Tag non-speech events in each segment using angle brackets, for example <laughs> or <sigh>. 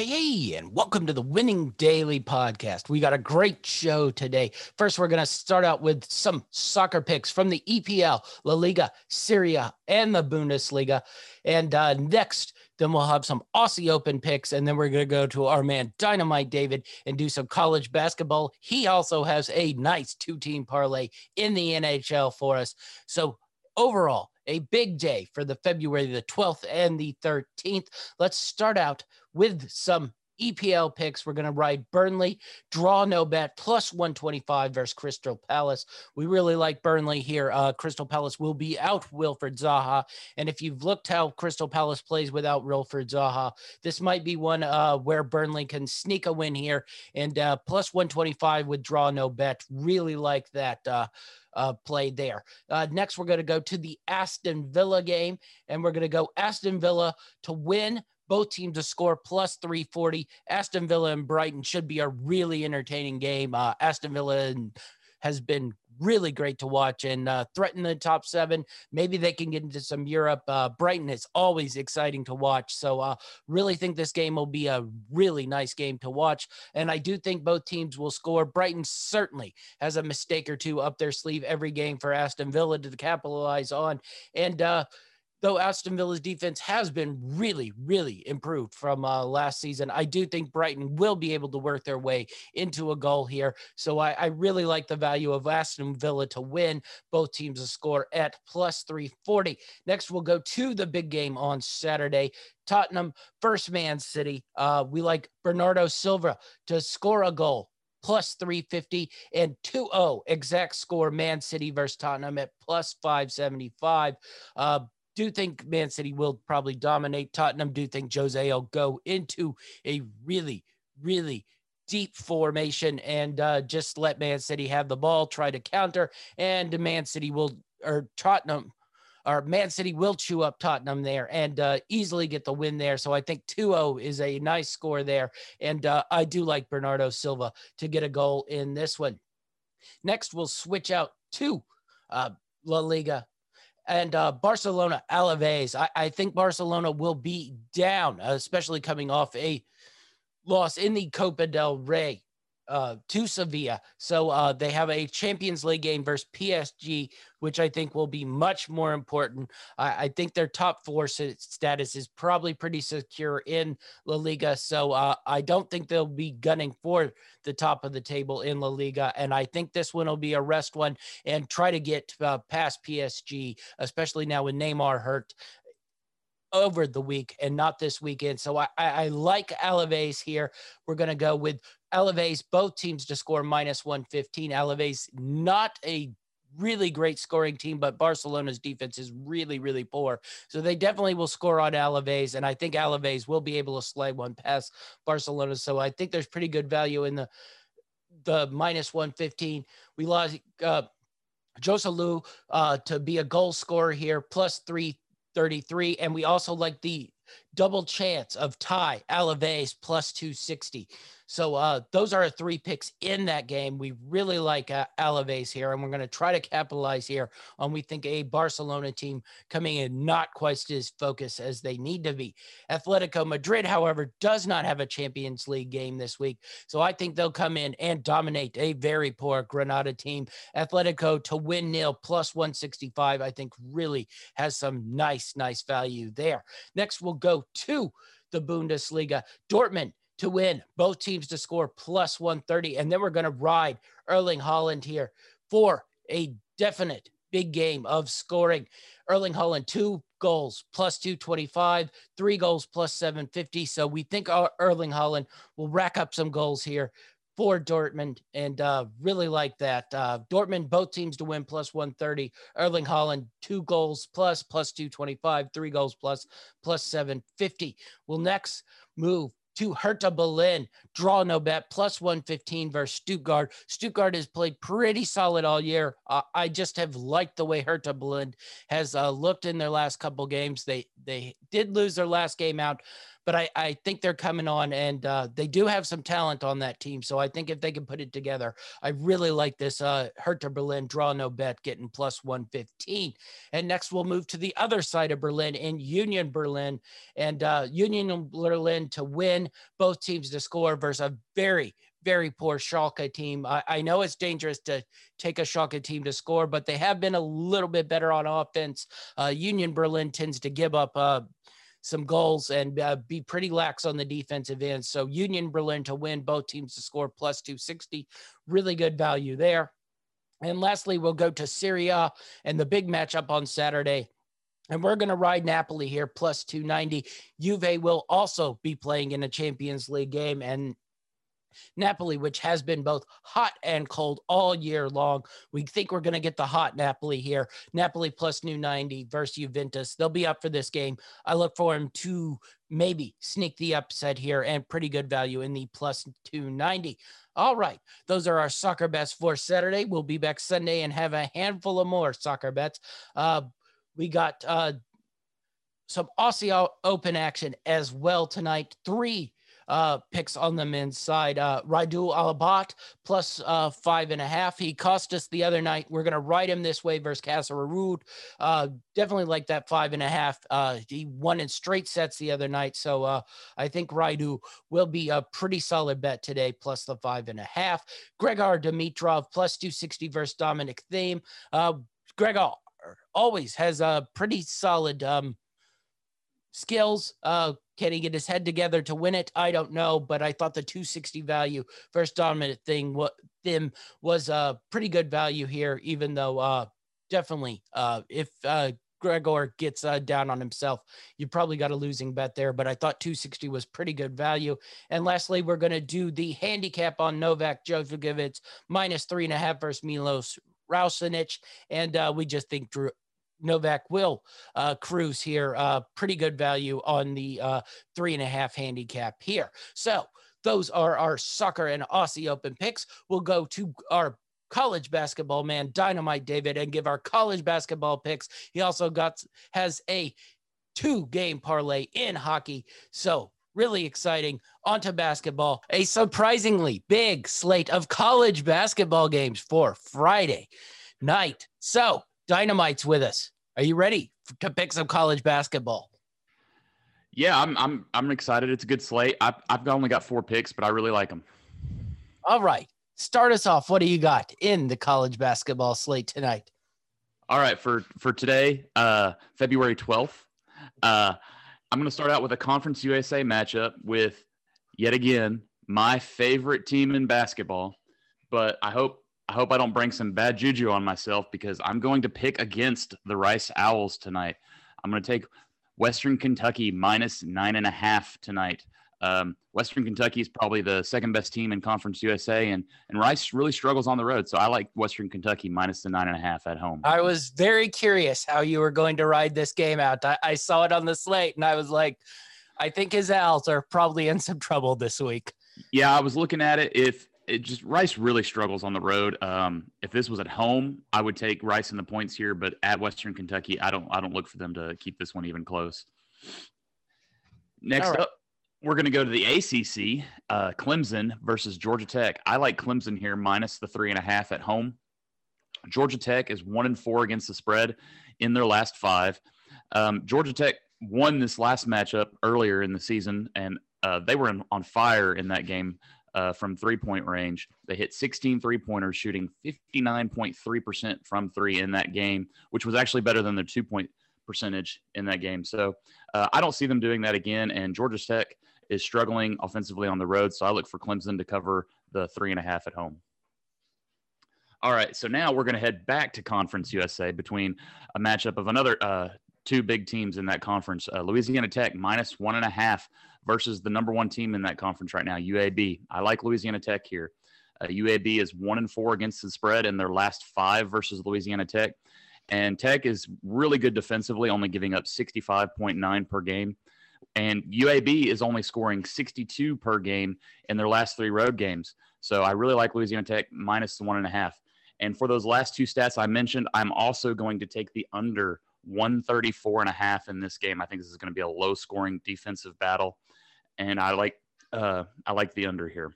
Hey, and welcome to the Winning Daily podcast. We got a great show today. First, we're going to start out with some soccer picks from the EPL, La Liga, Serie A, and the Bundesliga. And uh, next, then we'll have some Aussie Open picks, and then we're going to go to our man Dynamite David and do some college basketball. He also has a nice two team parlay in the NHL for us. So, overall, a big day for the February the 12th and the 13th. Let's start out with some EPL picks. We're going to ride Burnley, draw no bet, plus 125 versus Crystal Palace. We really like Burnley here. Uh, Crystal Palace will be out Wilfred Zaha. And if you've looked how Crystal Palace plays without Wilfred Zaha, this might be one uh, where Burnley can sneak a win here. And uh, plus 125 with draw no bet. Really like that. Uh, uh, play there. Uh, next, we're going to go to the Aston Villa game, and we're going to go Aston Villa to win. Both teams to score plus 340. Aston Villa and Brighton should be a really entertaining game. Uh, Aston Villa has been really great to watch and uh, threaten the top seven. Maybe they can get into some Europe. Uh, Brighton is always exciting to watch. So, uh, really think this game will be a really nice game to watch. And I do think both teams will score. Brighton certainly has a mistake or two up their sleeve every game for Aston Villa to capitalize on. And, uh, though Aston Villa's defense has been really, really improved from uh, last season, I do think Brighton will be able to work their way into a goal here. So I, I really like the value of Aston Villa to win. Both teams to score at plus 340. Next, we'll go to the big game on Saturday. Tottenham, first man city. Uh, we like Bernardo Silva to score a goal plus 350 and 2-0 exact score man city versus tottenham at plus 575 uh, do think Man City will probably dominate Tottenham. Do think Jose will go into a really, really deep formation and uh, just let Man City have the ball, try to counter, and Man City will or Tottenham or Man City will chew up Tottenham there and uh, easily get the win there. So I think 2-0 is a nice score there. And uh, I do like Bernardo Silva to get a goal in this one. Next, we'll switch out to uh, La Liga and uh, Barcelona Alaves. I, I, think Barcelona will be down, especially coming off a loss in the Copa del Rey uh, to Sevilla. So uh, they have a Champions League game versus PSG, which I think will be much more important. I, I think their top four status is probably pretty secure in La Liga. So uh, I don't think they'll be gunning for the top of the table in La Liga. And I think this one will be a rest one and try to get uh, past PSG, especially now with Neymar hurt over the week and not this weekend. So I, I, I like Alaves here. We're going to go with Alaves, both teams to score minus 115. Alaves, not a really great scoring team, but Barcelona's defense is really, really poor. So they definitely will score on Alaves, and I think Alaves will be able to slay one past Barcelona. So I think there's pretty good value in the the minus 115. We lost uh, Joselu uh, to be a goal scorer here, plus 333. And we also like the double chance of tie Alaves plus 260. So uh, those are three picks in that game. We really like uh, Alaves here, and we're going to try to capitalize here on we think a Barcelona team coming in not quite as focused as they need to be. Atletico Madrid, however, does not have a Champions League game this week, so I think they'll come in and dominate a very poor Granada team. Atletico to win nil plus 165, I think really has some nice, nice value there. Next, we'll go to the Bundesliga. Dortmund to win, both teams to score plus 130. And then we're going to ride Erling Haaland here for a definite big game of scoring. Erling Haaland, two goals plus 225, three goals plus 750. So we think our Erling Haaland will rack up some goals here for Dortmund and uh, really like that. Uh, Dortmund, both teams to win plus 130. Erling Haaland, two goals plus, plus 225, three goals plus, plus 750. We'll next move to Hertha Berlin. Draw no bet plus 115 versus Stuttgart. Stuttgart has played pretty solid all year. Uh, I just have liked the way Hertha Berlin has uh, looked in their last couple games. They they did lose their last game out, but I, I think they're coming on and uh, they do have some talent on that team. So I think if they can put it together, I really like this uh, Hertha Berlin draw no bet getting plus 115. And next we'll move to the other side of Berlin in Union Berlin and uh, Union Berlin to win, both teams to score versus a very, very poor Schalke team. I, I, know it's dangerous to take a Schalke team to score, but they have been a little bit better on offense. Uh, Union Berlin tends to give up uh, some goals and uh, be pretty lax on the defensive end. So Union Berlin to win, both teams to score plus 260. Really good value there. And lastly, we'll go to Serie A and the big matchup on Saturday. And we're going to ride Napoli here plus 290. Juve will also be playing in a Champions League game. And Napoli, which has been both hot and cold all year long. We think we're going to get the hot Napoli here. Napoli plus new 90 versus Juventus. They'll be up for this game. I look for him to maybe sneak the upset here and pretty good value in the plus 290. All right. Those are our soccer bets for Saturday. We'll be back Sunday and have a handful of more soccer bets. Uh, we got uh, some Aussie Open action as well tonight. Three uh, picks on the men's side. Uh, Radu Albot plus uh, five and a half. He cost us the other night. We're going to ride him this way versus Casper Ruud. Uh, definitely like that five and a half. Uh, he won in straight sets the other night. So uh, I think Radu will be a pretty solid bet today, plus the five and a half. Grigor Dimitrov plus 260 versus Dominic Thiem. Uh, Grigor always has a pretty solid um, skills. Uh, can he get his head together to win it? I don't know, but I thought the 260 value first dominant thing what them was a pretty good value here, even though uh, definitely uh, if uh, Grigor gets uh, down on himself, you probably got a losing bet there. But I thought 260 was pretty good value. And lastly, we're going to do the handicap on Novak Djokovic minus three and a half versus Milos Raonic, and uh, we just think Drew Novak will uh, cruise here. Uh, pretty good value on the uh, three and a half handicap here. So those are our soccer and Aussie Open picks. We'll go to our college basketball man, Dynamite David, and give our college basketball picks. He also got has a two game parlay in hockey. So really exciting. Onto basketball. A surprisingly big slate of college basketball games for Friday night. So Dynamite's with us. Are you ready to pick some college basketball? Yeah, I'm. I'm. I'm excited. It's a good slate. I've, I've only got four picks, but I really like them. All right, start us off. What do you got in the college basketball slate tonight? All right, for for today, uh, February twelfth, uh, I'm going to start out with a Conference USA matchup with yet again my favorite team in basketball. But I hope I hope I don't bring some bad juju on myself because I'm going to pick against the Rice Owls tonight. I'm going to take Western Kentucky minus nine and a half tonight. Um, Western Kentucky is probably the second best team in Conference USA, and and Rice really struggles on the road. So I like Western Kentucky minus the nine and a half at home. I was very curious how you were going to ride this game out. I, I saw it on the slate, and I was like, I think his Owls are probably in some trouble this week. Yeah, I was looking at it. If it just Rice really struggles on the road. Um, if this was at home, I would take Rice in the points here, but at Western Kentucky, I don't I don't look for them to keep this one even close. Next right. up, we're going to go to the ACC, uh, Clemson versus Georgia Tech. I like Clemson here minus the three and a half at home. Georgia Tech is one and four against the spread in their last five. Um, Georgia Tech won this last matchup earlier in the season, and uh, they were in, on fire in that game uh, from three point range. They hit 16 three pointers, shooting 59.3% from three in that game, which was actually better than their two point percentage in that game. So uh, I don't see them doing that again. And Georgia Tech is struggling offensively on the road. So I look for Clemson to cover the three and a half at home. All right, so now we're going to head back to Conference USA between a matchup of another uh, two big teams in that conference. Uh, Louisiana Tech minus one and a half versus the number one team in that conference right now, UAB. I like Louisiana Tech here. Uh, UAB is one and four against the spread in their last five versus Louisiana Tech. And Tech is really good defensively, only giving up 65.9 per game. And UAB is only scoring 62 per game in their last three road games. So I really like Louisiana Tech minus one and a half. And for those last two stats I mentioned, I'm also going to take the under 134 and a half in this game. I think this is going to be a low scoring defensive battle. And I like uh, I like the under here.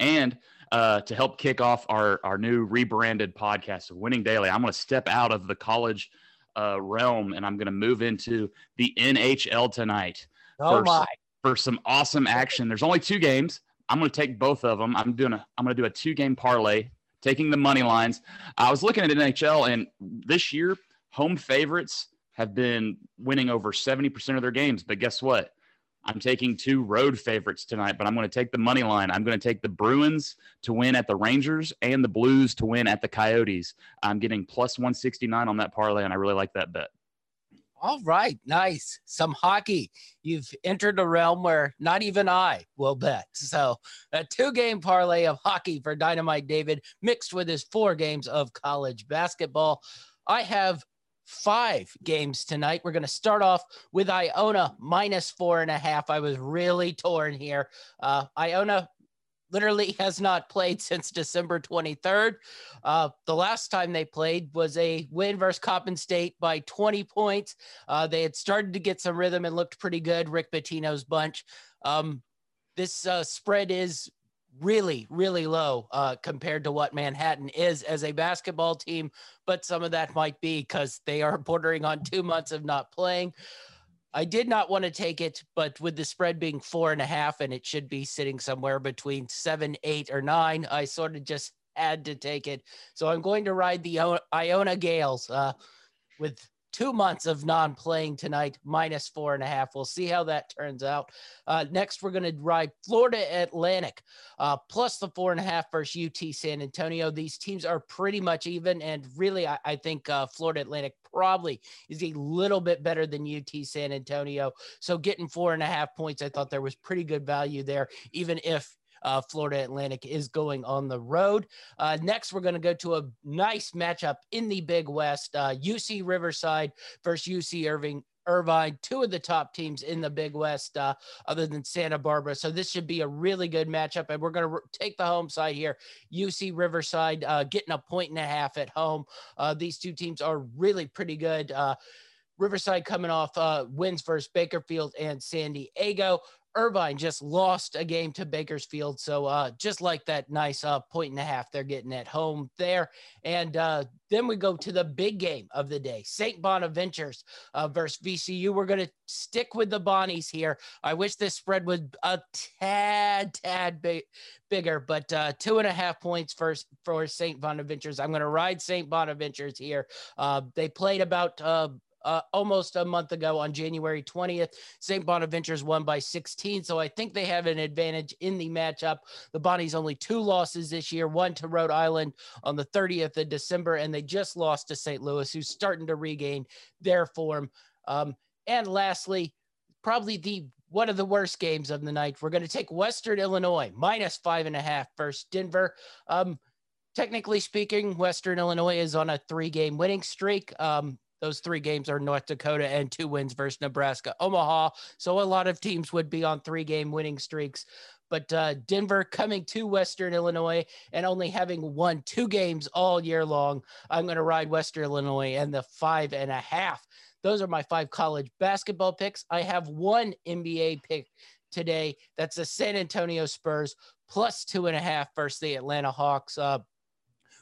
And uh, to help kick off our our new rebranded podcast of Winning Daily, I'm going to step out of the college uh, realm and I'm going to move into the NHL tonight. Oh for, my! For some awesome action. There's only two games. I'm going to take both of them. I'm doing a I'm going to do a two game parlay, taking the money lines. I was looking at NHL and this year home favorites have been winning over 70% of their games. But guess what? I'm taking two road favorites tonight, but I'm going to take the money line. I'm going to take the Bruins to win at the Rangers and the Blues to win at the Coyotes. I'm getting plus 169 on that parlay, and I really like that bet. All right, nice. Some hockey. You've entered a realm where not even I will bet. So, a two game parlay of hockey for Dynamite David mixed with his four games of college basketball. I have five games tonight. We're going to start off with Iona minus four and a half. I was really torn here. Uh, Iona literally <laughs> has not played since December 23rd. Uh, the last time they played was a win versus Coppin State by 20 points. Uh, they had started to get some rhythm and looked pretty good. Rick Pitino's bunch. Um, this uh, spread is really, really low uh, compared to what Manhattan is as a basketball team. But some of that might be because they are <laughs> bordering on two months of not playing. I did not want to take it, but with the spread being four and a half and it should be sitting somewhere between seven, eight, or nine, I sort of just had to take it. So I'm going to ride the Iona Gaels uh, with two months of non-playing tonight, minus four and a half. We'll see how that turns out. Uh, next, we're going to ride Florida Atlantic, uh, plus the four and a half versus UT San Antonio. These teams are pretty much even, and really, I, I think uh, Florida Atlantic probably is a little bit better than UT San Antonio. So getting four and a half points, I thought there was pretty good value there, even if uh, Florida Atlantic is going on the road. Uh, next, we're going to go to a nice matchup in the Big West uh, UC Riverside versus UC Irving. Irvine, two of the top teams in the Big West, uh, other than Santa Barbara. So this should be a really good matchup, and we're going to take the home side here. UC Riverside uh, getting a point and a half at home. Uh, these two teams are really pretty good. Uh, Riverside coming off uh, wins versus Bakersfield and San Diego. Irvine just lost a game to Bakersfield. So uh, just like that nice uh, point and a half they're getting at home there. And uh, then we go to the big game of the day, St. Bonaventures uh, versus VCU. We're going to stick with the Bonnies here. I wish this spread was a tad, tad big, bigger, but uh, two and a half points for, for St. Bonaventures. I'm going to ride St. Bonaventures here. Uh, they played about uh, almost a month ago on January 20th. St. Bonaventure's won by 16, so I think they have an advantage in the matchup. The Bonnies only two losses this year, one to Rhode Island on the 30th of December, and they just lost to St. Louis, who's starting to regain their form. Um, and lastly, probably the one of the worst games of the night. We're going to take Western Illinois minus five and a half versus Denver. Um, technically speaking, Western Illinois is on a three game winning streak. Um, those three games are North Dakota and two wins versus Nebraska, Omaha. So a lot of teams would be on three game winning streaks. But uh, Denver coming to Western Illinois and only having won two games all year long. I'm going to ride Western Illinois and the five and a half. Those are my five college basketball picks. I have one NBA pick today. That's the San Antonio Spurs plus two and a half versus the Atlanta Hawks. Uh,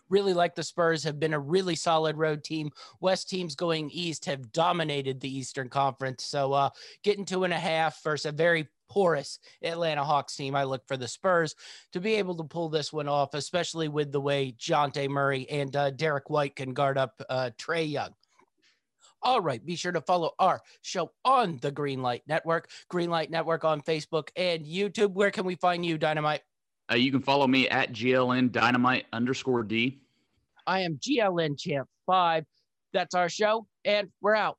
really like the Spurs, have been a really solid road team. West teams going east have dominated the Eastern Conference. So uh, getting two and a half versus a very porous Atlanta Hawks team. I look for the Spurs to be able to pull this one off, especially with the way Dejounte Murray and uh, Derrick White can guard up uh, Trae Young. All right, be sure to follow our show on the Greenlight Network, Greenlight Network on Facebook and YouTube. Where can we find you, Dynamite? Uh, you can follow me at GLN Dynamite underscore D. I am GLN Champ 5. That's our show, and we're out.